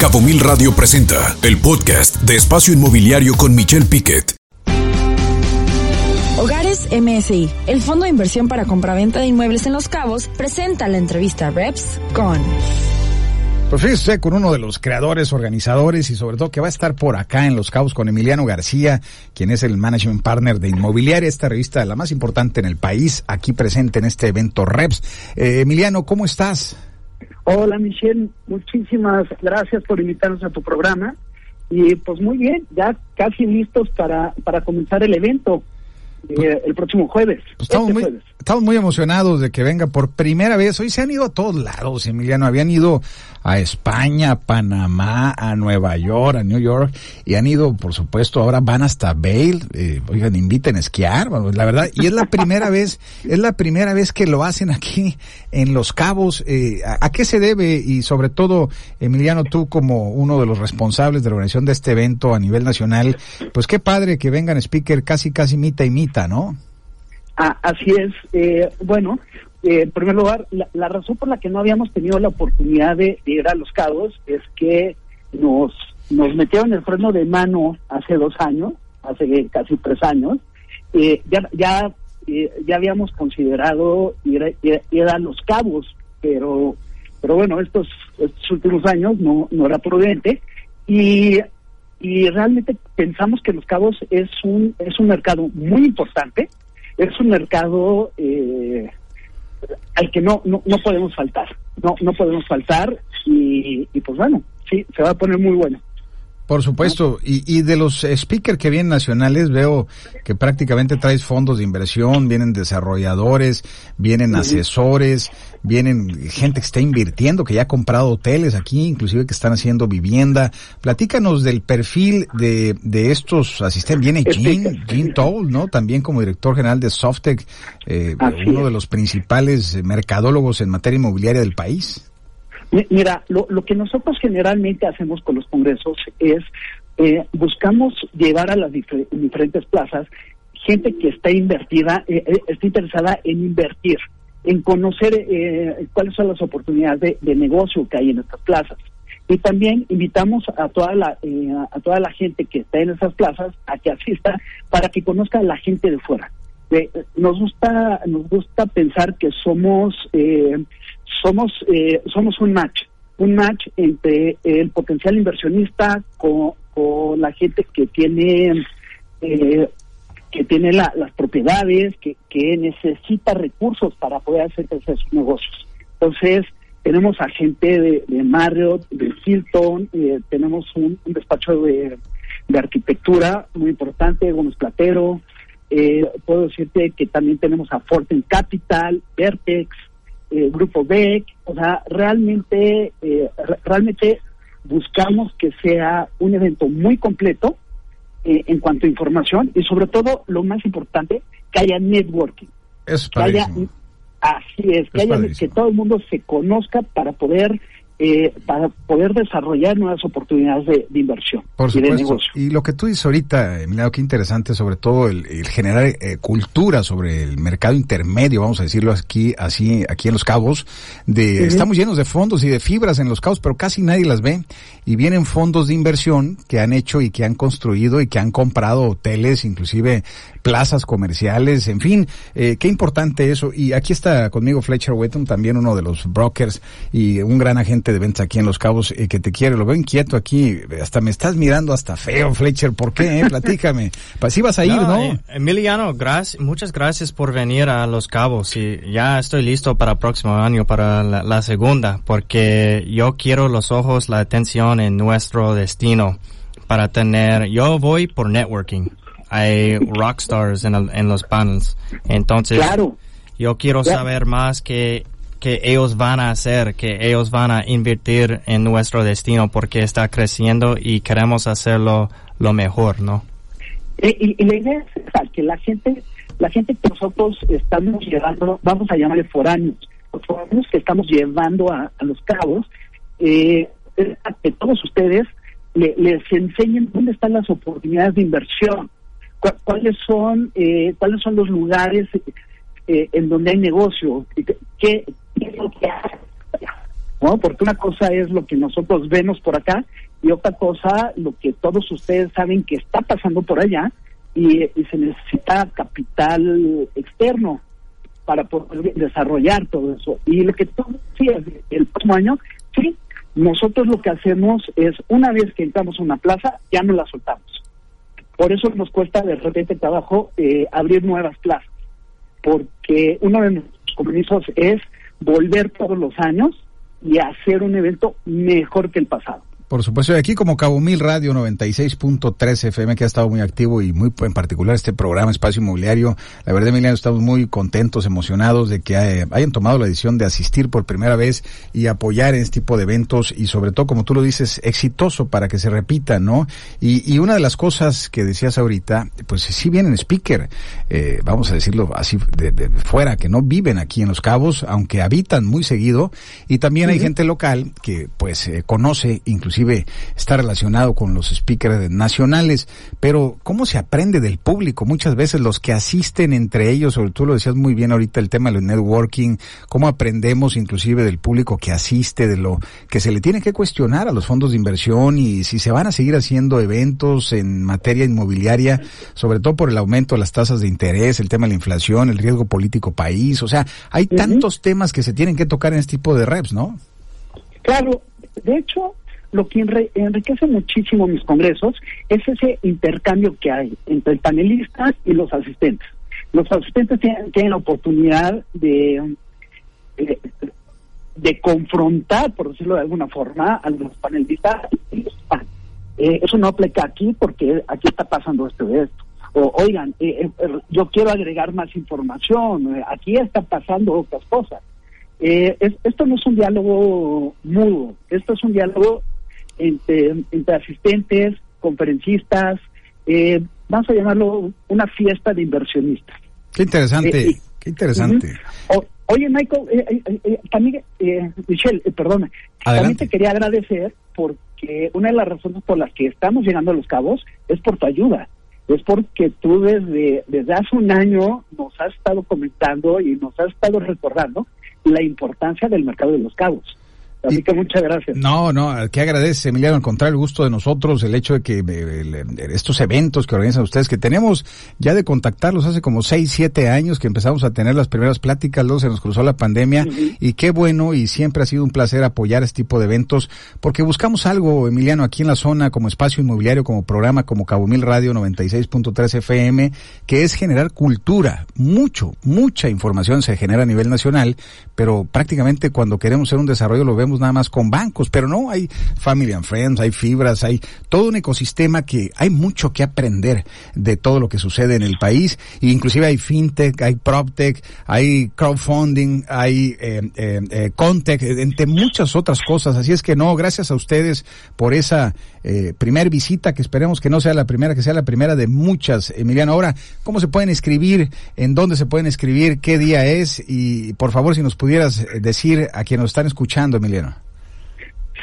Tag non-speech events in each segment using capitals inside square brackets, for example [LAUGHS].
Cabo Mil Radio presenta el podcast de Espacio Inmobiliario con Michelle Piquet. Hogares MSI, el fondo de inversión para compraventa de inmuebles en Los Cabos, presenta la entrevista Reps con pues fíjese con uno de los creadores, organizadores y sobre todo que va a estar por acá en Los Cabos con Emiliano García, quien es el management partner de Inmobiliaria, esta revista la más importante en el país, aquí presente en este evento Reps. Eh, Emiliano, ¿cómo estás? Hola Michelle, muchísimas gracias por invitarnos a tu programa y pues muy bien, ya casi listos para, para comenzar el evento. Eh, el próximo jueves. Pues estamos, este muy, jueves. estamos muy emocionados de que venga por primera vez. Hoy se han ido a todos lados, Emiliano. Habían ido a España, a Panamá, a Nueva York, a New York, y han ido, por supuesto, ahora van hasta Bale. Eh, oigan, inviten a esquiar, la verdad. Y es la primera [LAUGHS] vez, es la primera vez que lo hacen aquí en Los Cabos. Eh, ¿a, ¿A qué se debe? Y sobre todo, Emiliano, tú como uno de los responsables de la organización de este evento a nivel nacional, pues qué padre que vengan speaker casi, casi mitad y ¿no? Ah, así es. Eh, bueno, eh, en primer lugar, la, razón por la que no habíamos tenido la oportunidad de, ir a Los Cabos es que nos, nos metieron el freno de mano hace dos años, hace casi tres años. Eh, ya ya, eh, ya habíamos considerado ir, ir, ir, a Los Cabos, pero, pero bueno, estos, estos últimos años no, no era prudente. Y y realmente pensamos que Los Cabos es un es un mercado muy importante, es un mercado eh, al que no, no no podemos faltar, no no podemos faltar y, y pues bueno, sí, se va a poner muy bueno. Por supuesto, y, y de los speakers que vienen nacionales, veo que prácticamente traes fondos de inversión, vienen desarrolladores, vienen asesores, vienen gente que está invirtiendo, que ya ha comprado hoteles aquí, inclusive que están haciendo vivienda. Platícanos del perfil de, de estos asistentes. [LAUGHS] Viene Jean, Jean Toll, ¿no? También como director general de Softec, eh, uno de los principales mercadólogos en materia inmobiliaria del país. Mira, lo, lo, que nosotros generalmente hacemos con los congresos es eh, buscamos llevar a las difer diferentes plazas gente que está invertida, eh, está interesada en invertir, en conocer eh, cuáles son las oportunidades de, de, negocio que hay en estas plazas. Y también invitamos a toda la eh, a toda la gente que está en esas plazas a que asista para que conozca a la gente de fuera. nos gusta nos gusta pensar que somos somos eh, somos un match, un match entre el potencial inversionista con, con la gente que tiene eh, que tiene la, las propiedades, que, que necesita recursos para poder hacer crecer sus negocios. Entonces, tenemos a gente de, Marriott, de Hilton, eh, tenemos un, un despacho de, de, arquitectura muy importante, Gómez Platero, eh, puedo decirte que también tenemos a Forten Capital, Vertex, eh, Grupo BEC, o sea, realmente, eh, realmente buscamos que sea un evento muy completo eh, en cuanto a información y sobre todo, lo más importante, que haya networking. Es que haya, así es, que, es haya, que todo el mundo se conozca para poder eh, para poder desarrollar nuevas oportunidades de, de inversión Por y de negocio. Y lo que tú dices ahorita, Emiliano, qué interesante, sobre todo el, el generar eh, cultura sobre el mercado intermedio, vamos a decirlo aquí, así, aquí en Los Cabos, de, uh -huh. estamos llenos de fondos y de fibras en Los Cabos, pero casi nadie las ve. Y vienen fondos de inversión que han hecho y que han construido y que han comprado hoteles, inclusive plazas comerciales, en fin, eh, qué importante eso. Y aquí está conmigo Fletcher Wetton, también uno de los brokers y un gran agente de ventas aquí en Los Cabos eh, que te quiere. Lo veo inquieto aquí, hasta me estás mirando hasta feo, Fletcher. ¿Por qué? Eh? Platícame. Pues sí vas a ir, ¿no? ¿no? Eh, Emiliano, gracias, muchas gracias por venir a Los Cabos y ya estoy listo para el próximo año, para la, la segunda, porque yo quiero los ojos, la atención en nuestro destino para tener, yo voy por networking hay rockstars en, el, en los panels. Entonces, claro. yo quiero claro. saber más que, que ellos van a hacer, que ellos van a invertir en nuestro destino porque está creciendo y queremos hacerlo lo mejor, ¿no? Y, la idea es esa, que la gente, la gente que nosotros estamos llevando, vamos a llamarle foráneos, los foráneos que estamos llevando a, a los cabos, eh, que todos ustedes le, les enseñen dónde están las oportunidades de inversión cuáles son eh, cuáles son los lugares eh, en donde hay negocio qué ¿no? Porque una cosa es lo que nosotros vemos por acá y otra cosa lo que todos ustedes saben que está pasando por allá y, se necesita capital externo para poder desarrollar todo eso. Y lo que tú decías, el próximo año, sí, nosotros lo que hacemos es, una vez que entramos a una plaza, ya no la soltamos. Por eso nos cuesta de repente trabajo eh, abrir nuevas plazas, porque uno de nuestros compromisos es volver todos los años y hacer un evento mejor que el pasado. Por supuesto, y aquí como Cabo Mil Radio 96.3 FM, que ha estado muy activo y muy en particular este programa Espacio Inmobiliario. La verdad, Emiliano, estamos muy contentos, emocionados de que eh, hayan tomado la decisión de asistir por primera vez y apoyar en este tipo de eventos y sobre todo, como tú lo dices, exitoso para que se repita, ¿no? Y, y una de las cosas que decías ahorita, pues sí vienen speaker, eh, vamos a decirlo así de, de, fuera, que no viven aquí en Los Cabos, aunque habitan muy seguido, y también hay gente local que pues eh, conoce inclusive está relacionado con los speakers nacionales, pero ¿cómo se aprende del público? Muchas veces los que asisten entre ellos, sobre tú lo decías muy bien ahorita el tema del networking, ¿cómo aprendemos inclusive del público que asiste, de lo que se le tiene que cuestionar a los fondos de inversión y si se van a seguir haciendo eventos en materia inmobiliaria, sobre todo por el aumento de las tasas de interés, el tema de la inflación, el riesgo político país, o sea, hay tantos temas que se tienen que tocar en este tipo de reps, ¿no? Claro, de hecho, lo que enriquece muchísimo mis congresos es ese intercambio que hay entre el panelista y los asistentes. Los asistentes tienen, la oportunidad de, eh, de, confrontar, por decirlo de alguna forma, a los panelistas. Eh, eso no aplica aquí porque aquí está pasando esto de esto. O, oigan, eh, yo quiero agregar más información, aquí está pasando otras cosas. esto no es un diálogo mudo, esto es un diálogo entre, entre asistentes, conferencistas, eh, vamos a llamarlo una fiesta de inversionistas. Qué interesante, eh, qué interesante. oye, Michael, eh, también, Michelle, perdona, también te quería agradecer porque una de las razones por las que estamos llegando a los cabos es por tu ayuda. Es porque tú desde, desde hace un año nos has estado comentando y nos has estado recordando la importancia del mercado de los cabos. Así que muchas gracias. No, no, que agradece, Emiliano, al contrario, el gusto de nosotros, el hecho de que estos eventos que organizan ustedes, que tenemos ya de contactarlos hace como seis, siete años que empezamos a tener las primeras pláticas, luego se nos cruzó la pandemia, y qué bueno, y siempre ha sido un placer apoyar este tipo de eventos, porque buscamos algo, Emiliano, aquí en la zona, como espacio inmobiliario, como programa, como Cabo Mil Radio 96.3 FM, que es generar cultura, mucho, mucha información se genera a nivel nacional, pero prácticamente cuando queremos hacer un desarrollo lo vemos nada más con bancos, pero no, hay Family and Friends, hay fibras, hay todo un ecosistema que hay mucho que aprender de todo lo que sucede en el país, e inclusive hay fintech, hay proptech, hay crowdfunding, hay eh, eh, eh contech, entre muchas otras cosas, así es que no, gracias a ustedes por esa eh, primer visita, que esperemos que no sea la primera, que sea la primera de muchas, Emiliano. Ahora, ¿cómo se pueden escribir? ¿En dónde se pueden escribir? ¿Qué día es? Y por favor, si nos pudieras decir a quienes nos están escuchando, Emiliano.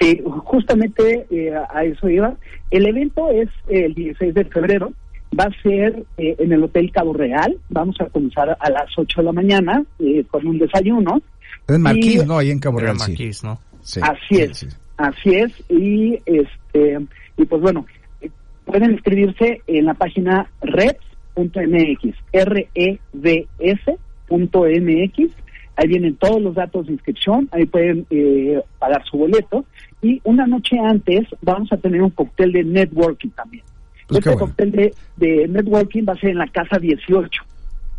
Sí, justamente eh, a eso iba. El evento es el 16 de febrero, va a ser eh, en el Hotel Cabo Real, vamos a comenzar a las 8 de la mañana eh, con un desayuno. Es Marquís, ¿no? Ahí en Cabo Real, Marquís, ¿no? así es, así es, y este, y pues bueno, pueden inscribirse en la página reps.mx, R-E-V-S.mx, Ahí vienen todos los datos de inscripción, ahí pueden eh, pagar su boleto. Y una noche antes vamos a tener un cóctel de networking también. Pues este cóctel de, networking va a ser en la casa 18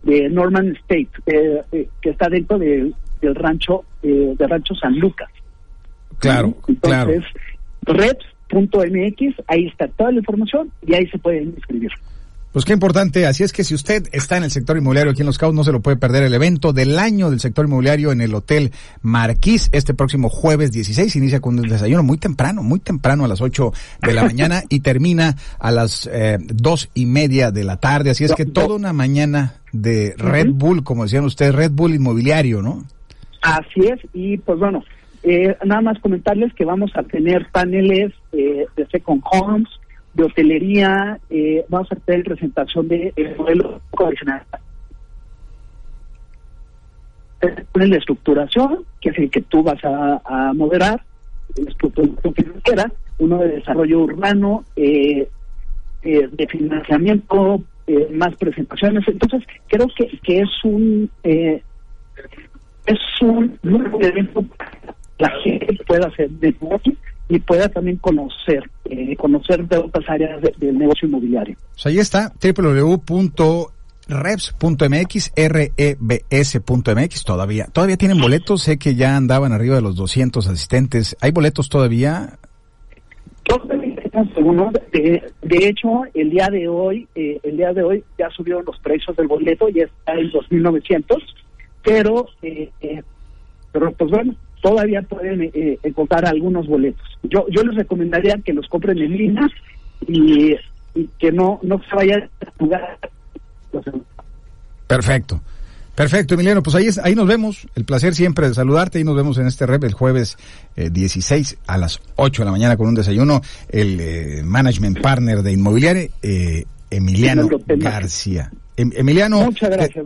de Norman State, eh, eh, que está dentro del rancho de rancho San Lucas. Claro, Entonces, reps.mx, ahí está toda la información y ahí se pueden inscribir. Pues qué importante. Así es que si usted está en el sector inmobiliario aquí en Los Cabos, no se lo puede perder el evento del año del sector inmobiliario en el Hotel Marquís este próximo jueves 16. Inicia con un desayuno muy temprano, muy temprano a las 8 de la mañana y termina a las eh, dos y media de la tarde. Así es que toda una mañana de Red Bull, como decían ustedes, Red Bull inmobiliario, ¿no? Así es. Y pues bueno, eh, nada más comentarles que vamos a tener paneles eh, de Second Homes, de hotelería, eh, vamos a tener presentación de el modelo tradicional. La estructuración, que es el que tú vas a, moderar, la estructuración financiera, uno de desarrollo urbano, eh, eh, de financiamiento, eh, más presentaciones. Entonces, creo que, que es un eh, es un para la gente pueda hacer negocio y pueda también conocer eh, conocer de otras áreas del negocio inmobiliario. Pues ahí está, www.rebs.mx, rebs.mx, todavía, todavía tienen boletos, sé que ya andaban arriba de los 200 asistentes, ¿hay boletos todavía? De, de hecho, el día de hoy, eh, el día de hoy ya subieron los precios del boleto, ya está en 2.900, pero, eh, eh, pero pues bueno, todavía pueden eh, encontrar algunos boletos. Yo yo les recomendaría que los compren en línea y, que no no se vayan a jugar. Perfecto. Perfecto, Emiliano. Pues ahí, ahí nos vemos. El placer siempre de saludarte. Y nos vemos en este rep el jueves 16 a las 8 de la mañana con un desayuno. El management partner de Inmobiliaria, Emiliano García. Em, Emiliano,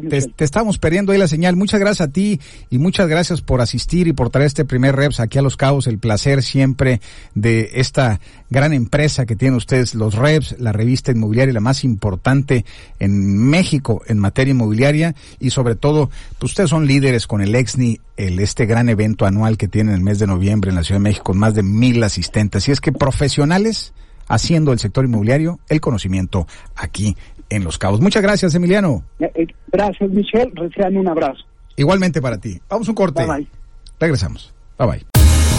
te, estamos perdiendo ahí la señal. Muchas gracias a ti y muchas gracias por asistir y por traer este primer Reps aquí a Los Cabos. El placer siempre de esta gran empresa que tienen ustedes, los Reps, la revista inmobiliaria, la más importante en México en materia inmobiliaria y sobre todo, pues ustedes son líderes con el EXNI, el, este gran evento anual que tienen el mes de noviembre en la Ciudad de México con más de mil asistentes. Y es que profesionales haciendo el sector inmobiliario el conocimiento aquí en Los Cabos. Muchas gracias, Emiliano. Eh, eh, gracias, Michelle. Reciban un abrazo. Igualmente para ti. Vamos a un corte. Bye, bye. Regresamos. Bye bye.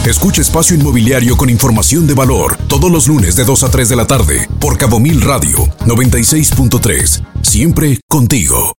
Escucha Espacio Inmobiliario con información de valor todos los lunes de 2 a 3 de la tarde por Cabo Mil Radio 96.3. Siempre contigo.